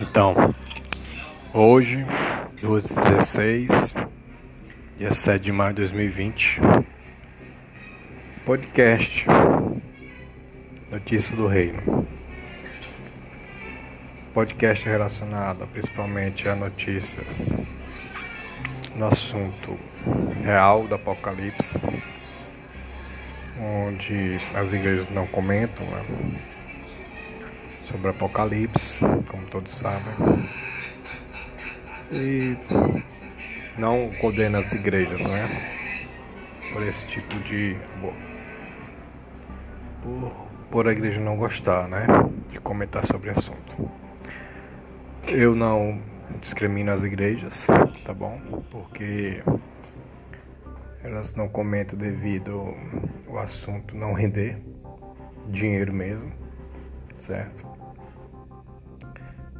Então, hoje, 12h16, dia 7 de maio de 2020, podcast Notícia do Reino. Podcast relacionado principalmente a notícias no assunto real do Apocalipse, onde as igrejas não comentam, né? Sobre Apocalipse, como todos sabem. E não condena as igrejas, né? Por esse tipo de. Por, por a igreja não gostar, né? De comentar sobre o assunto. Eu não discrimino as igrejas, tá bom? Porque elas não comentam devido o assunto não render dinheiro mesmo, certo?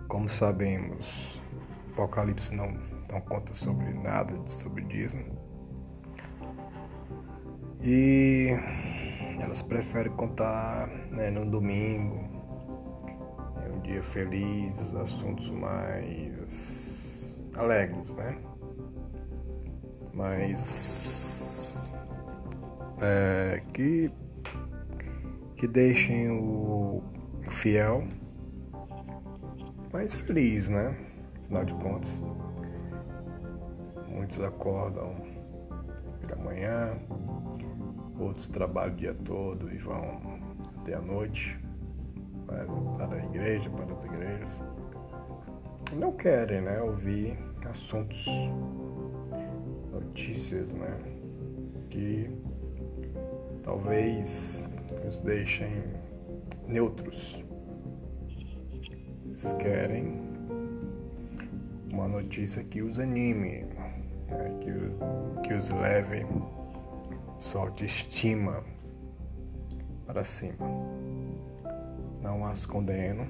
Como sabemos, Apocalipse não, não conta sobre nada sobre dízimo. E elas preferem contar né, no domingo, em um dia feliz, assuntos mais alegres, né? Mas é, que, que deixem o fiel mais feliz, né? Afinal de contas, muitos acordam pela manhã, outros trabalham o dia todo e vão até a noite para a igreja, para as igrejas. Não querem, né? Ouvir assuntos, notícias, né? Que talvez os deixem neutros eles querem uma notícia que os anime, né? que, que os leve sua autoestima para cima. Não as condeno,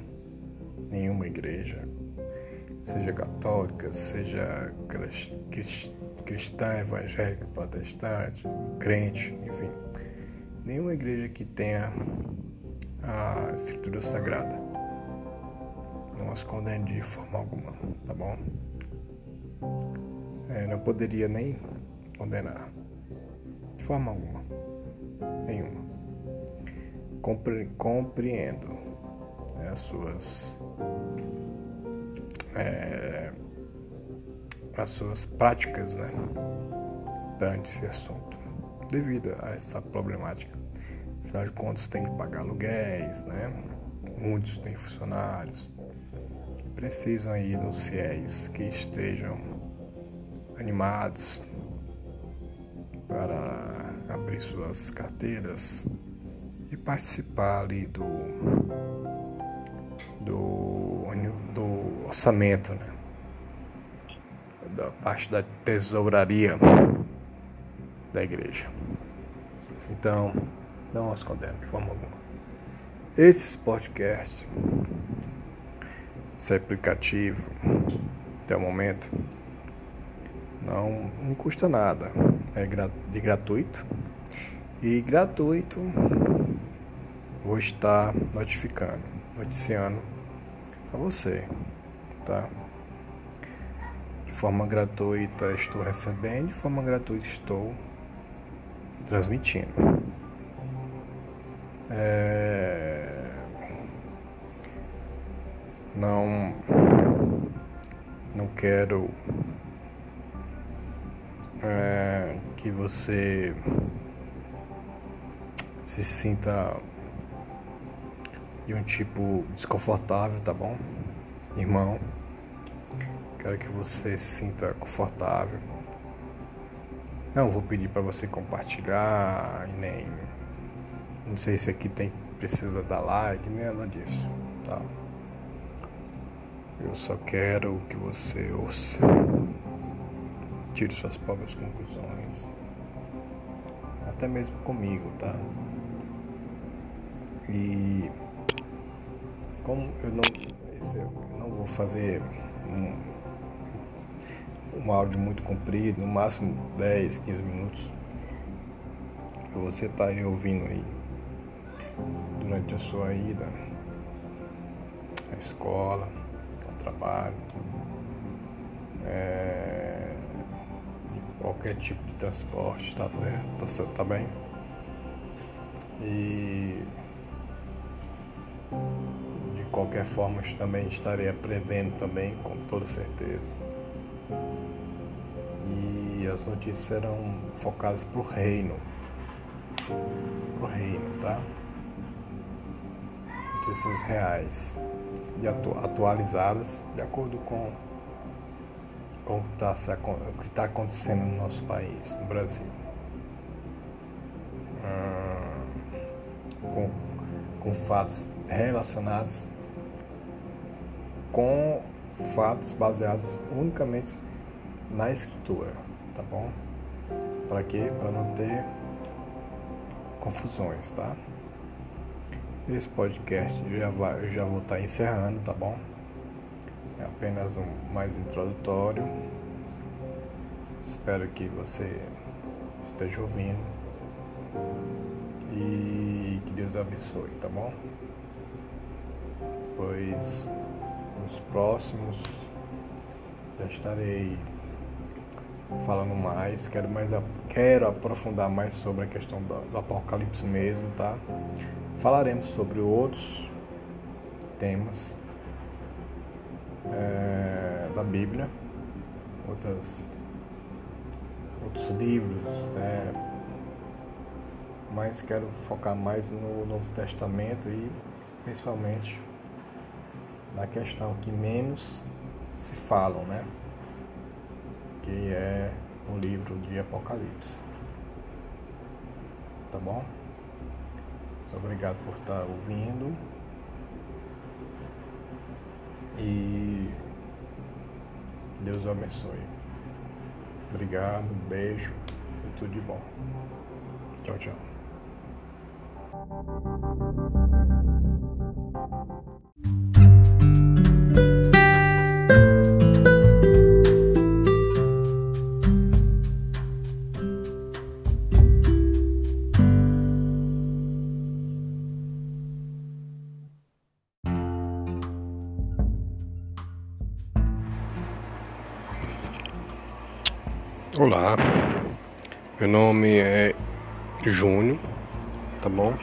nenhuma igreja, seja católica, seja cristã, evangélica, protestante, crente, enfim. Nenhuma igreja que tenha a escritura sagrada não as condene de forma alguma, tá bom? É, não poderia nem condenar de forma alguma, nenhuma. Compre, compreendo né, as suas é, as suas práticas, né, perante esse assunto, devido a essa problemática. Afinal de contas, tem que pagar aluguéis, né? Muitos têm funcionários, precisam aí dos fiéis que estejam animados para abrir suas carteiras e participar ali do do, do orçamento, né? da parte da tesouraria da igreja. Então, não as condeno de forma alguma. Esse podcast esse aplicativo até o momento não me custa nada, é de gratuito e gratuito vou estar notificando, noticiando a você, tá? De forma gratuita estou recebendo, de forma gratuita estou transmitindo. É não não quero é, que você se sinta de um tipo desconfortável, tá bom? Irmão, quero que você se sinta confortável. Não vou pedir para você compartilhar e nem não sei se aqui tem precisa dar like, nem nada disso, tá? Eu só quero que você ouça. Tire suas próprias conclusões. Até mesmo comigo, tá? E como eu não, eu não vou fazer um, um áudio muito comprido, no máximo 10, 15 minutos. Você tá aí ouvindo aí durante a sua ida à escola trabalho, é, qualquer tipo de transporte, tá certo? Tá, tá bem? E de qualquer forma também estarei aprendendo também, com toda certeza. E as notícias serão focadas para o reino. Para o reino, tá? Notícias reais e atu atualizadas de acordo com, com o que está tá acontecendo no nosso país, no Brasil. Ah, com, com fatos relacionados com fatos baseados unicamente na escritura, tá bom? Para quê? Para não ter confusões, tá? Esse podcast eu já, vai, eu já vou estar tá encerrando, tá bom? É apenas um mais introdutório. Espero que você esteja ouvindo e que Deus abençoe, tá bom? Pois nos próximos já estarei falando mais, quero mais quero aprofundar mais sobre a questão do, do apocalipse mesmo, tá? Falaremos sobre outros temas é, da Bíblia, outras, outros livros, né? mas quero focar mais no Novo Testamento e principalmente na questão que menos se falam, né? Que é o livro de Apocalipse. Tá bom? Muito obrigado por estar ouvindo. E Deus abençoe. Obrigado, um beijo e tudo de bom. Tchau, tchau. Olá, meu nome é Júnior, tá bom?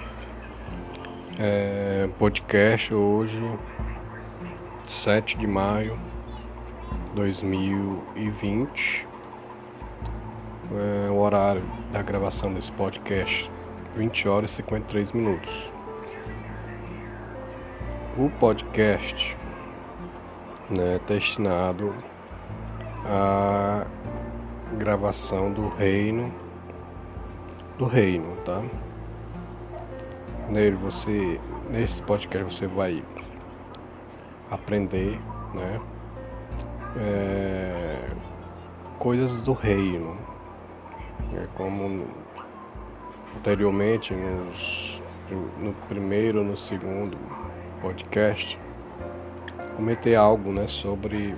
É, podcast hoje, 7 de maio de 2020. É, o horário da gravação desse podcast, 20 horas e 53 minutos. O podcast né, destinado a gravação do reino do reino, tá? Nele você nesse podcast você vai aprender, né? É, coisas do reino, é como anteriormente nos, no primeiro, no segundo podcast comentei algo, né, sobre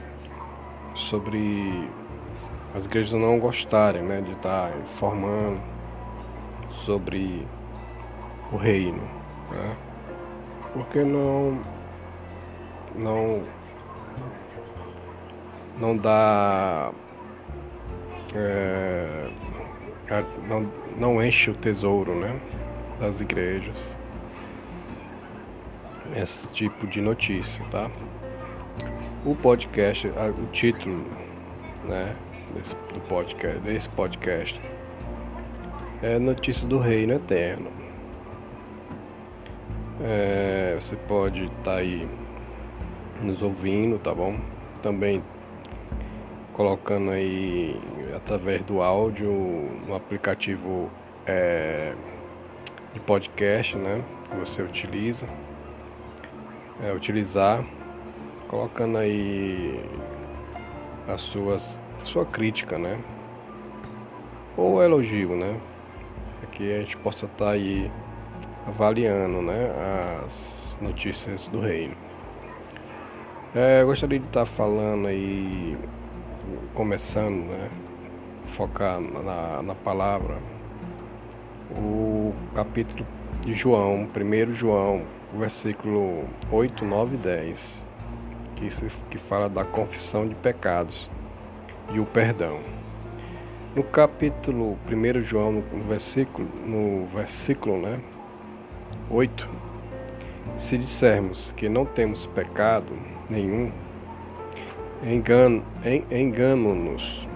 sobre as igrejas não gostarem né, de estar informando sobre o reino. Né? Porque não, não, não dá. É, não, não enche o tesouro né, das igrejas esse tipo de notícia, tá? O podcast, o título, né, desse, do podcast, desse podcast é notícia do reino eterno. É, você pode estar tá aí nos ouvindo, tá bom? Também colocando aí através do áudio no aplicativo é, de podcast, né? Que você utiliza, é, utilizar, colocando aí as suas sua crítica, né? Ou elogio, né? Para que a gente possa estar tá aí avaliando, né? As notícias do reino. É, eu gostaria de estar tá falando aí, começando, né? Focar na, na palavra, o capítulo de João, 1 João, versículo 8, 9 e 10. que, que fala da confissão de pecados e o perdão. No capítulo 1 João, no versículo, no versículo né, 8, se dissermos que não temos pecado nenhum, engano-nos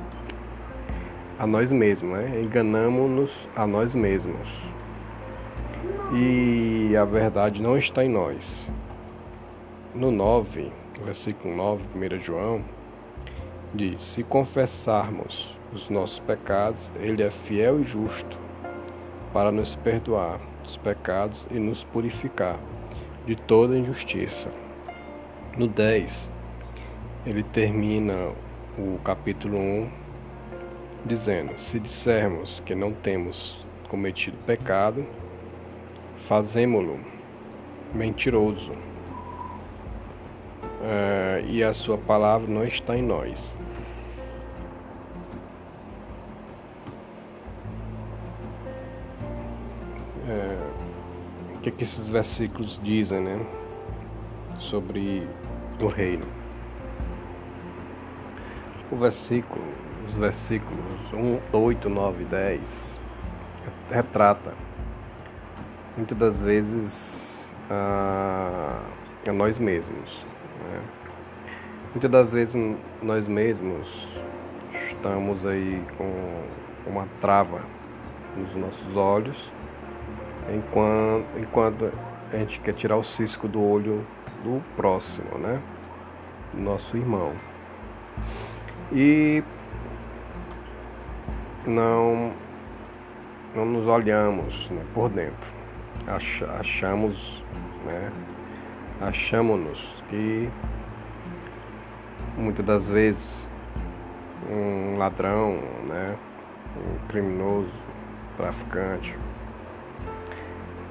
a nós mesmos, né? enganamos-nos a nós mesmos. E a verdade não está em nós. No 9, versículo 9, 1 João, diz: Se confessarmos os nossos pecados, Ele é fiel e justo para nos perdoar os pecados e nos purificar de toda injustiça. No 10, ele termina o capítulo 1 dizendo: Se dissermos que não temos cometido pecado, fazemo-lo mentiroso, uh, e a sua palavra não está em nós. Uh, o que, é que esses versículos dizem, né? Sobre o reino. O versículo, os versículos 1, 8, 9 e 10 retrata muitas das vezes a, a nós mesmos. Né? Muitas das vezes nós mesmos estamos aí com uma trava nos nossos olhos, enquanto, enquanto a gente quer tirar o cisco do olho do próximo, né? Nosso irmão e não não nos olhamos né, por dentro Ach, achamos né achamos-nos que muitas das vezes um ladrão né um criminoso traficante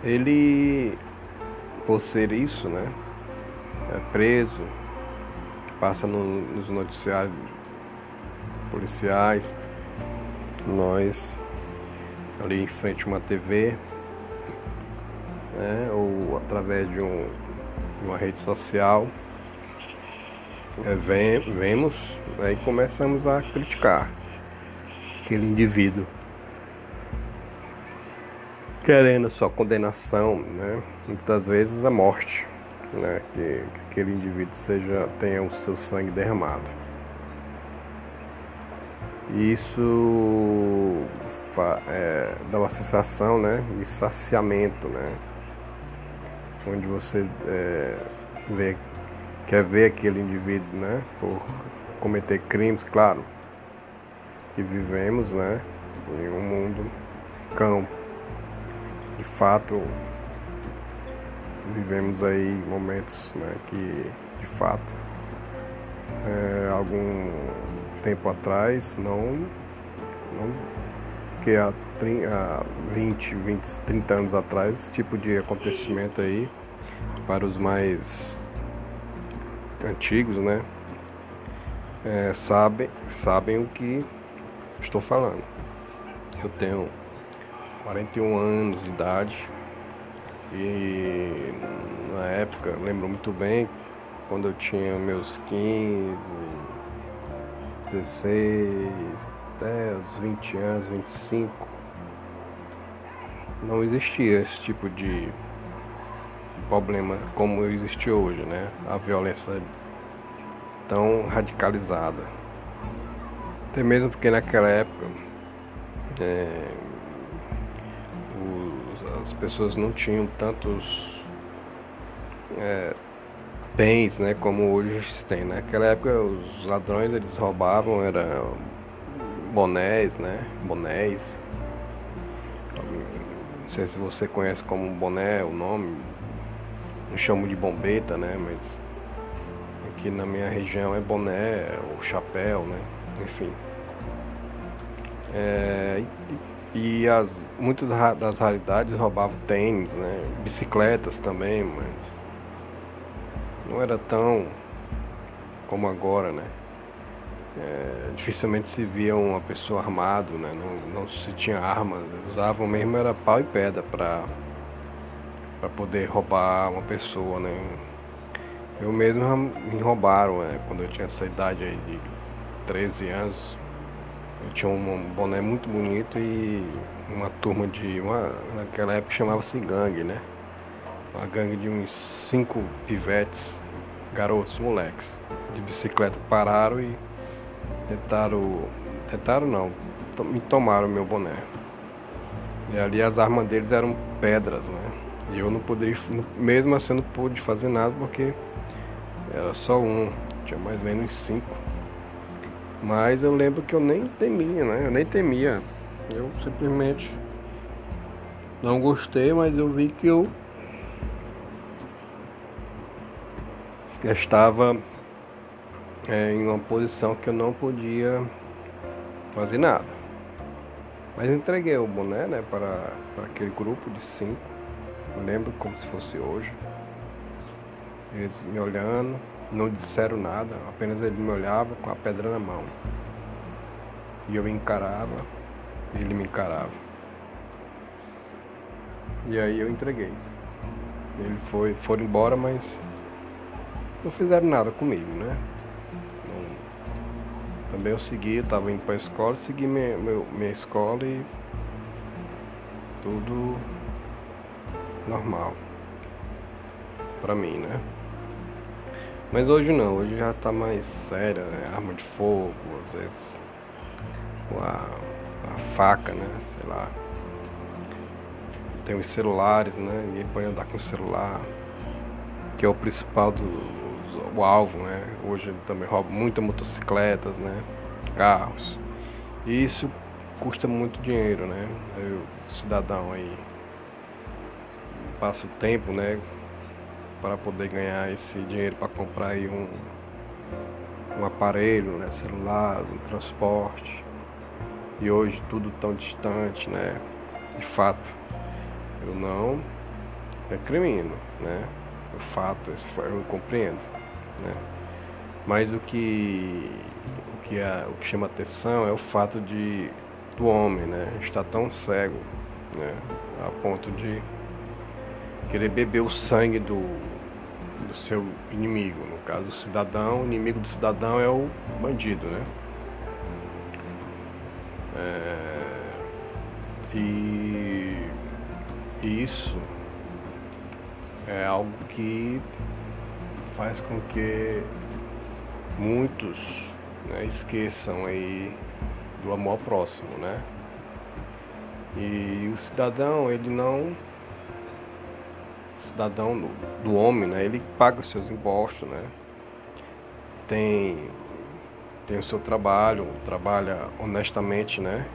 ele por ser isso né é preso passa no, nos noticiários policiais, nós ali em frente a uma TV, né, ou através de, um, uma rede social, é, vem, vemos né, e começamos a criticar aquele indivíduo. Querendo só condenação, né, muitas vezes a morte, né, que, que aquele indivíduo seja, tenha o seu sangue derramado. Isso é, dá uma sensação né, de saciamento, né? Onde você é, vê, quer ver aquele indivíduo né, por cometer crimes, claro, que vivemos né, em um mundo cão. De fato, vivemos aí momentos né, que, de fato, é, algum tempo atrás, não, não que há, 30, há 20, 20, 30 anos atrás, esse tipo de acontecimento aí, para os mais antigos, né, é, sabem, sabem o que estou falando. Eu tenho 41 anos de idade e na época, lembro muito bem, quando eu tinha meus 15, 16, até os 20 anos, 25, não existia esse tipo de problema como existe hoje, né? A violência tão radicalizada. Até mesmo porque naquela época é, os, as pessoas não tinham tantos é, bens, né, como hoje tem. Naquela época os ladrões eles roubavam era bonés, né, bonés. Não sei se você conhece como boné o nome, eu chamo de bombeta, né, mas aqui na minha região é boné ou chapéu, né, enfim. É, e, as, muitas das raridades roubavam tênis, né, bicicletas também, mas não era tão como agora, né? É, dificilmente se via uma pessoa armado, né? Não, não se tinha armas, usavam mesmo era pau e pedra para para poder roubar uma pessoa, né? Eu mesmo me roubaram, é, quando eu tinha essa idade aí de 13 anos. Eu tinha um boné muito bonito e uma turma de. Uma, naquela época chamava-se gangue, né? Uma gangue de uns cinco pivetes, garotos, moleques, de bicicleta pararam e tentaram. Tentaram não, me tomaram meu boné. E ali as armas deles eram pedras, né? E eu não poderia, mesmo assim eu não pude fazer nada porque era só um, tinha mais ou menos cinco. Mas eu lembro que eu nem temia, né? Eu nem temia. Eu simplesmente não gostei, mas eu vi que eu estava é, em uma posição que eu não podia fazer nada. Mas entreguei o boné né, para, para aquele grupo de cinco. Eu lembro como se fosse hoje. Eles me olhando, não disseram nada, apenas ele me olhava com a pedra na mão. E eu encarava, e ele me encarava. E aí eu entreguei. Ele foi, foram embora, mas não fizeram nada comigo, né? Também eu segui, estava indo para a escola, segui minha, meu, minha escola e tudo normal para mim, né? Mas hoje não, hoje já tá mais séria, né? Arma de fogo, às vezes a, a faca, né? Sei lá. Tem os celulares, né? Ninguém pode andar com o celular, que é o principal do o alvo, né? Hoje também rouba muitas motocicletas, né? Carros. E isso custa muito dinheiro, né? O cidadão aí passa o tempo, né? para poder ganhar esse dinheiro para comprar aí um, um aparelho, né, celular, um transporte. E hoje tudo tão distante, né? De fato, eu não recrimino, né? O fato, eu compreendo, né? Mas o que o que, é, o que chama atenção é o fato de do homem, né? Estar tão cego, né? A ponto de querer beber o sangue do, do seu inimigo. No caso, o cidadão, o inimigo do cidadão é o bandido, né? É, e, e isso é algo que faz com que muitos né, esqueçam aí do amor próximo, né? E o cidadão, ele não cidadão do, do homem, né? Ele paga os seus impostos, né? Tem tem o seu trabalho, trabalha honestamente, né?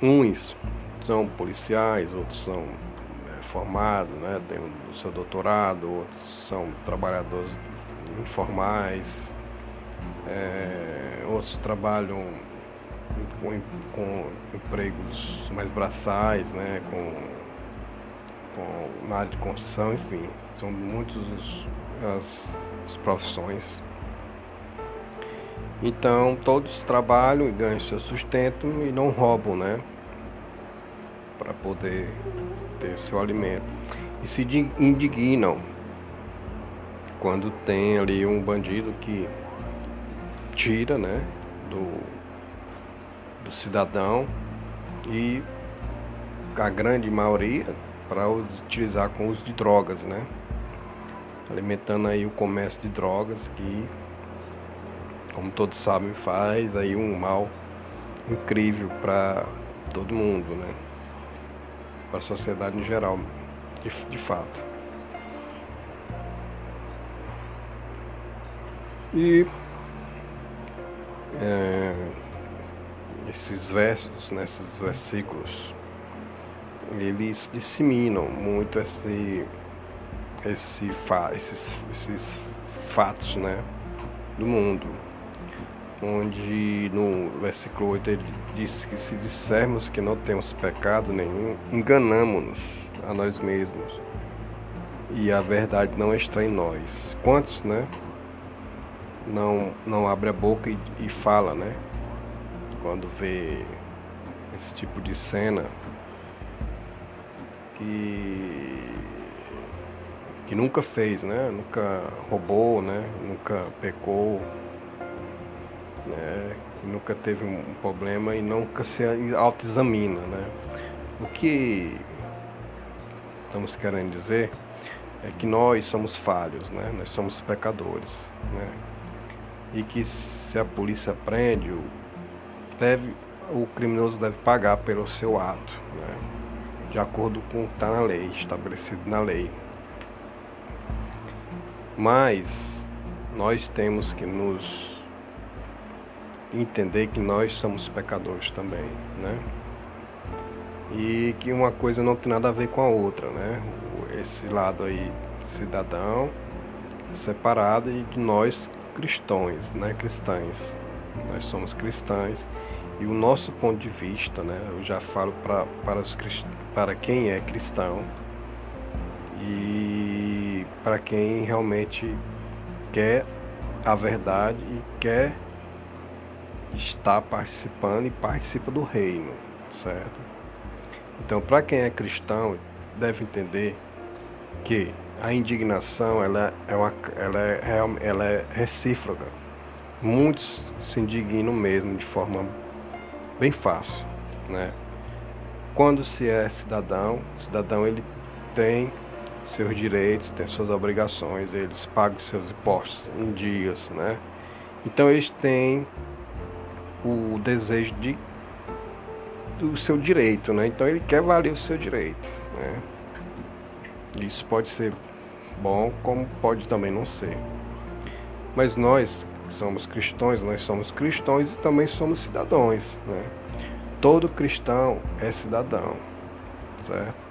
Uns são policiais, outros são formados, né? Tem o seu doutorado, outros são trabalhadores informais, é, outros trabalham com, com empregos mais braçais, né, com, com, na área de construção, enfim, são muitas as, as profissões. Então todos trabalham e ganham seu sustento e não roubam, né? Para poder ter seu alimento. E se indignam quando tem ali um bandido que tira, né? Do, do cidadão e a grande maioria para utilizar com uso de drogas, né? Alimentando aí o comércio de drogas que, como todos sabem, faz aí um mal incrível para todo mundo, né? Para a sociedade em geral, de, de fato. E é, esses versos, né, versículos, eles disseminam muito esse, esse esses, esses fatos né, do mundo. Onde no versículo 8 ele diz que se dissermos que não temos pecado nenhum, enganamos-nos a nós mesmos. E a verdade não está em nós. Quantos, né? Não, não abre a boca e, e fala, né? quando vê esse tipo de cena que que nunca fez, né? Nunca roubou, né? Nunca pecou, né? Nunca teve um problema e nunca se autoexamina, né? O que estamos querendo dizer é que nós somos falhos, né? Nós somos pecadores, né? E que se a polícia prende, deve, o criminoso deve pagar pelo seu ato, né? De acordo com o que está na lei, estabelecido na lei. Mas nós temos que nos entender que nós somos pecadores também, né? E que uma coisa não tem nada a ver com a outra, né? Esse lado aí cidadão separado e de nós cristãos, né? Cristãs. Nós somos cristãos e o nosso ponto de vista, né? Eu já falo para para os para quem é cristão e para quem realmente quer a verdade e quer estar participando e participa do reino, certo? Então, para quem é cristão, deve entender que a indignação ela é, uma, ela é, ela é recíproca. Muitos se indignam mesmo de forma bem fácil, né? Quando se é cidadão, cidadão ele tem seus direitos, tem suas obrigações, eles pagam seus impostos em dias, né? Então eles têm o desejo de do seu direito, né? Então ele quer valer o seu direito, né? Isso pode ser bom, como pode também não ser. Mas nós somos cristãos, nós somos cristãos e também somos cidadãos, né? Todo cristão é cidadão, certo?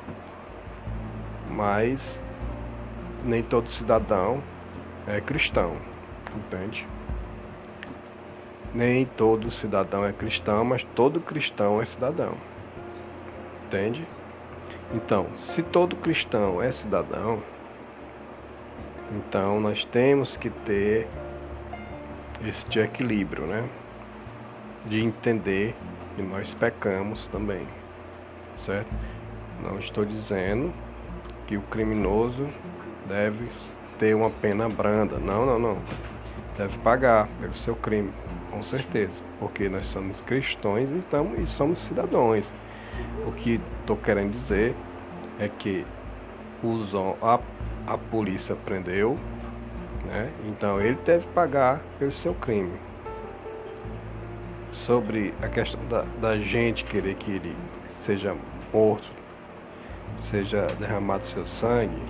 mas nem todo cidadão é cristão, entende? Nem todo cidadão é cristão, mas todo cristão é cidadão, entende? Então, se todo cristão é cidadão, então nós temos que ter este equilíbrio, né? De entender que nós pecamos também, certo? Não estou dizendo que o criminoso deve ter uma pena branda. Não, não, não. Deve pagar pelo seu crime, com certeza. Porque nós somos cristãos e, estamos, e somos cidadãos. O que estou querendo dizer é que os, a, a polícia prendeu, né? então ele deve pagar pelo seu crime. Sobre a questão da, da gente querer que ele seja morto seja derramado seu sangue,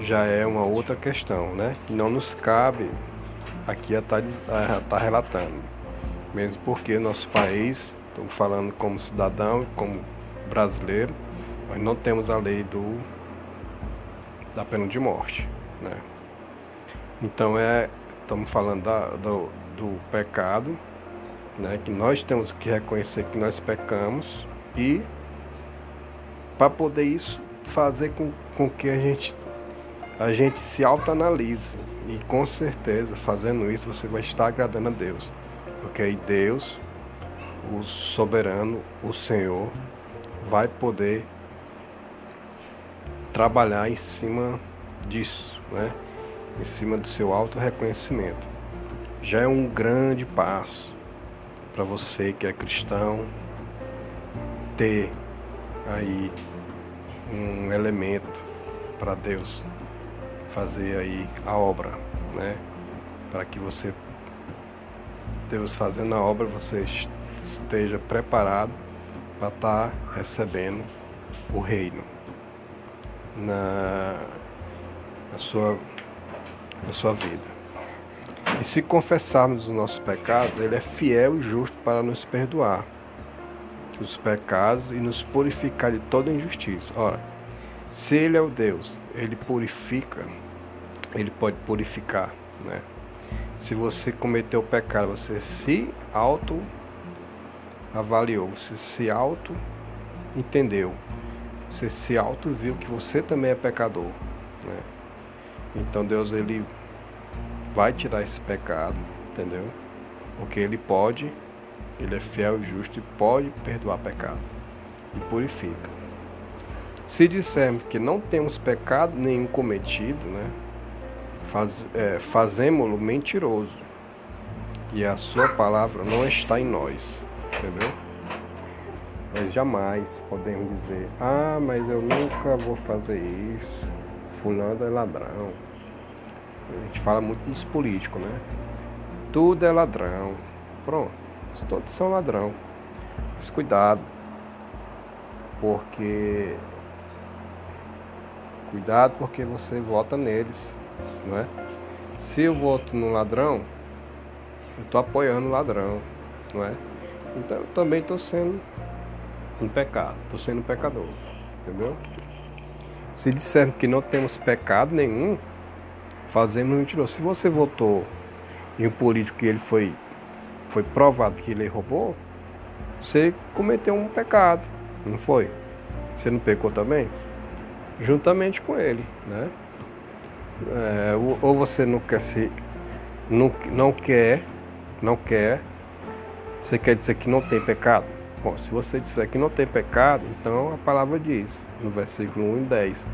já é uma outra questão, né? Que não nos cabe aqui a estar tá, relatando. Mesmo porque nosso país, estou falando como cidadão, como brasileiro, nós não temos a lei do da pena de morte, né? Então é, estamos falando da, do, do pecado, né? Que nós temos que reconhecer que nós pecamos e para poder isso fazer com, com que a gente a gente se autoanalise e com certeza fazendo isso você vai estar agradando a Deus. Porque aí Deus o soberano o Senhor vai poder trabalhar em cima disso né? Em cima do seu auto reconhecimento já é um grande passo para você que é cristão ter aí um elemento para Deus fazer aí a obra, né? Para que você Deus fazendo a obra, você esteja preparado para estar tá recebendo o reino na, na, sua, na sua vida. E se confessarmos os nossos pecados, Ele é fiel e justo para nos perdoar os pecados e nos purificar de toda injustiça. Ora, se Ele é o Deus, Ele purifica, Ele pode purificar, né? Se você cometeu pecado, você se auto avaliou, você se auto entendeu, você se auto viu que você também é pecador, né? Então Deus ele vai tirar esse pecado, entendeu? Porque ele pode ele é fiel e justo e pode perdoar pecados e purifica. Se dissermos que não temos pecado nenhum cometido, né? Faz, é, fazemos-lo mentiroso e a sua palavra não está em nós, entendeu? Nós jamais podemos dizer, ah, mas eu nunca vou fazer isso, fulano é ladrão. A gente fala muito dos políticos, né? Tudo é ladrão. Pronto, todos são ladrão. Mas cuidado, porque cuidado porque você vota neles, não é? Se eu voto no ladrão, eu estou apoiando o ladrão, não é? Então eu também estou sendo um pecado, estou sendo um pecador, entendeu? Se dissermos que não temos pecado nenhum, fazemos mentiroso. Se você votou em um político que ele foi, foi provado que ele roubou, você cometeu um pecado, não foi? Você não pecou também? Juntamente com ele, né? É, ou você não quer se não, não quer não quer você quer dizer que não tem pecado? Bom se você disser que não tem pecado então a palavra diz no versículo 1 e 10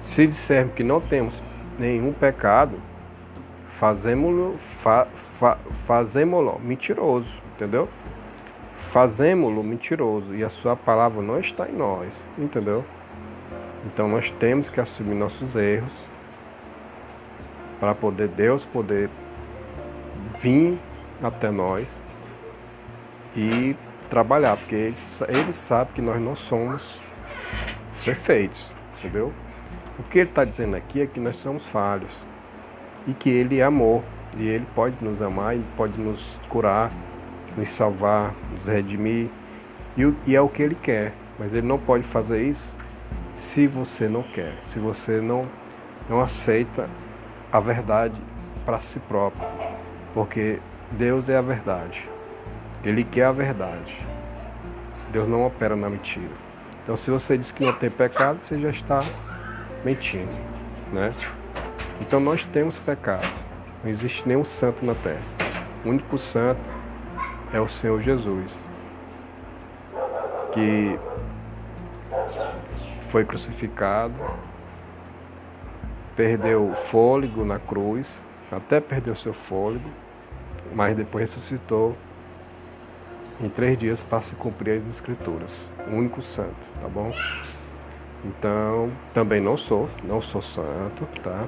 se dissermos que não temos nenhum pecado fazemos-lo fa, fa, mentiroso entendeu? Fazemos-lo mentiroso e a sua palavra não está em nós entendeu então nós temos que assumir nossos erros para poder Deus poder vir até nós e trabalhar, porque ele, ele sabe que nós não somos perfeitos, entendeu? O que ele está dizendo aqui é que nós somos falhos e que ele é amor e ele pode nos amar, ele pode nos curar, nos salvar, nos redimir e, e é o que ele quer, mas ele não pode fazer isso se você não quer, se você não, não aceita a verdade para si próprio, porque Deus é a verdade. Ele quer a verdade. Deus não opera na mentira. Então, se você diz que não tem pecado, você já está mentindo, né? Então, nós temos pecados. Não existe nenhum santo na terra. O único santo é o Senhor Jesus, que foi crucificado perdeu fôlego na cruz, até perdeu seu fôlego, mas depois ressuscitou em três dias para se cumprir as escrituras. O único santo, tá bom? Então, também não sou, não sou santo, tá?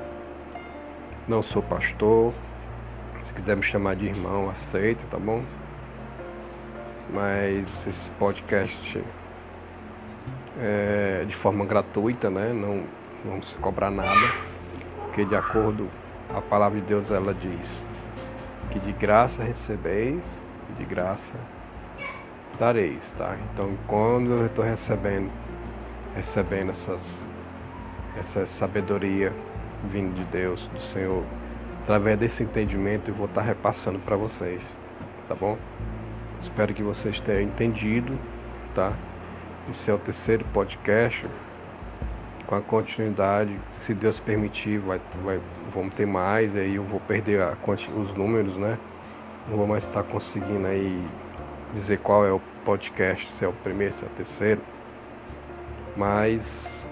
Não sou pastor. Se quiser me chamar de irmão, aceita, tá bom? Mas esse podcast é de forma gratuita, né? Não vamos cobrar nada porque de acordo a palavra de Deus ela diz que de graça recebeis e de graça dareis, tá? Então quando eu estou recebendo recebendo essas essa sabedoria vindo de Deus, do Senhor, através desse entendimento eu vou estar repassando para vocês, tá bom? Espero que vocês tenham entendido, tá? Esse é o terceiro podcast com a continuidade, se Deus permitir, vai, vai, vamos ter mais, aí eu vou perder a, os números, né? Não vou mais estar conseguindo aí dizer qual é o podcast, se é o primeiro, se é o terceiro. Mas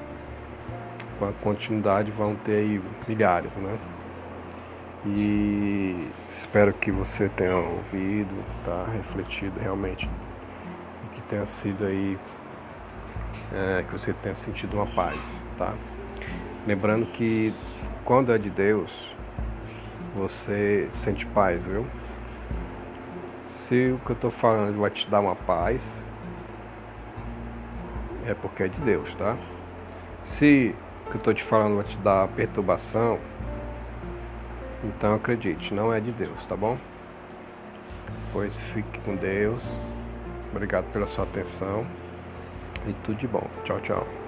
com a continuidade vão ter aí milhares, né? E espero que você tenha ouvido, tá? Refletido realmente que tenha sido aí é, que você tenha sentido uma paz, tá? Lembrando que quando é de Deus, você sente paz, viu? Se o que eu estou falando vai te dar uma paz, é porque é de Deus, tá? Se o que eu estou te falando vai te dar perturbação, então acredite, não é de Deus, tá bom? Pois fique com Deus. Obrigado pela sua atenção e tudo de bom. Tchau, tchau.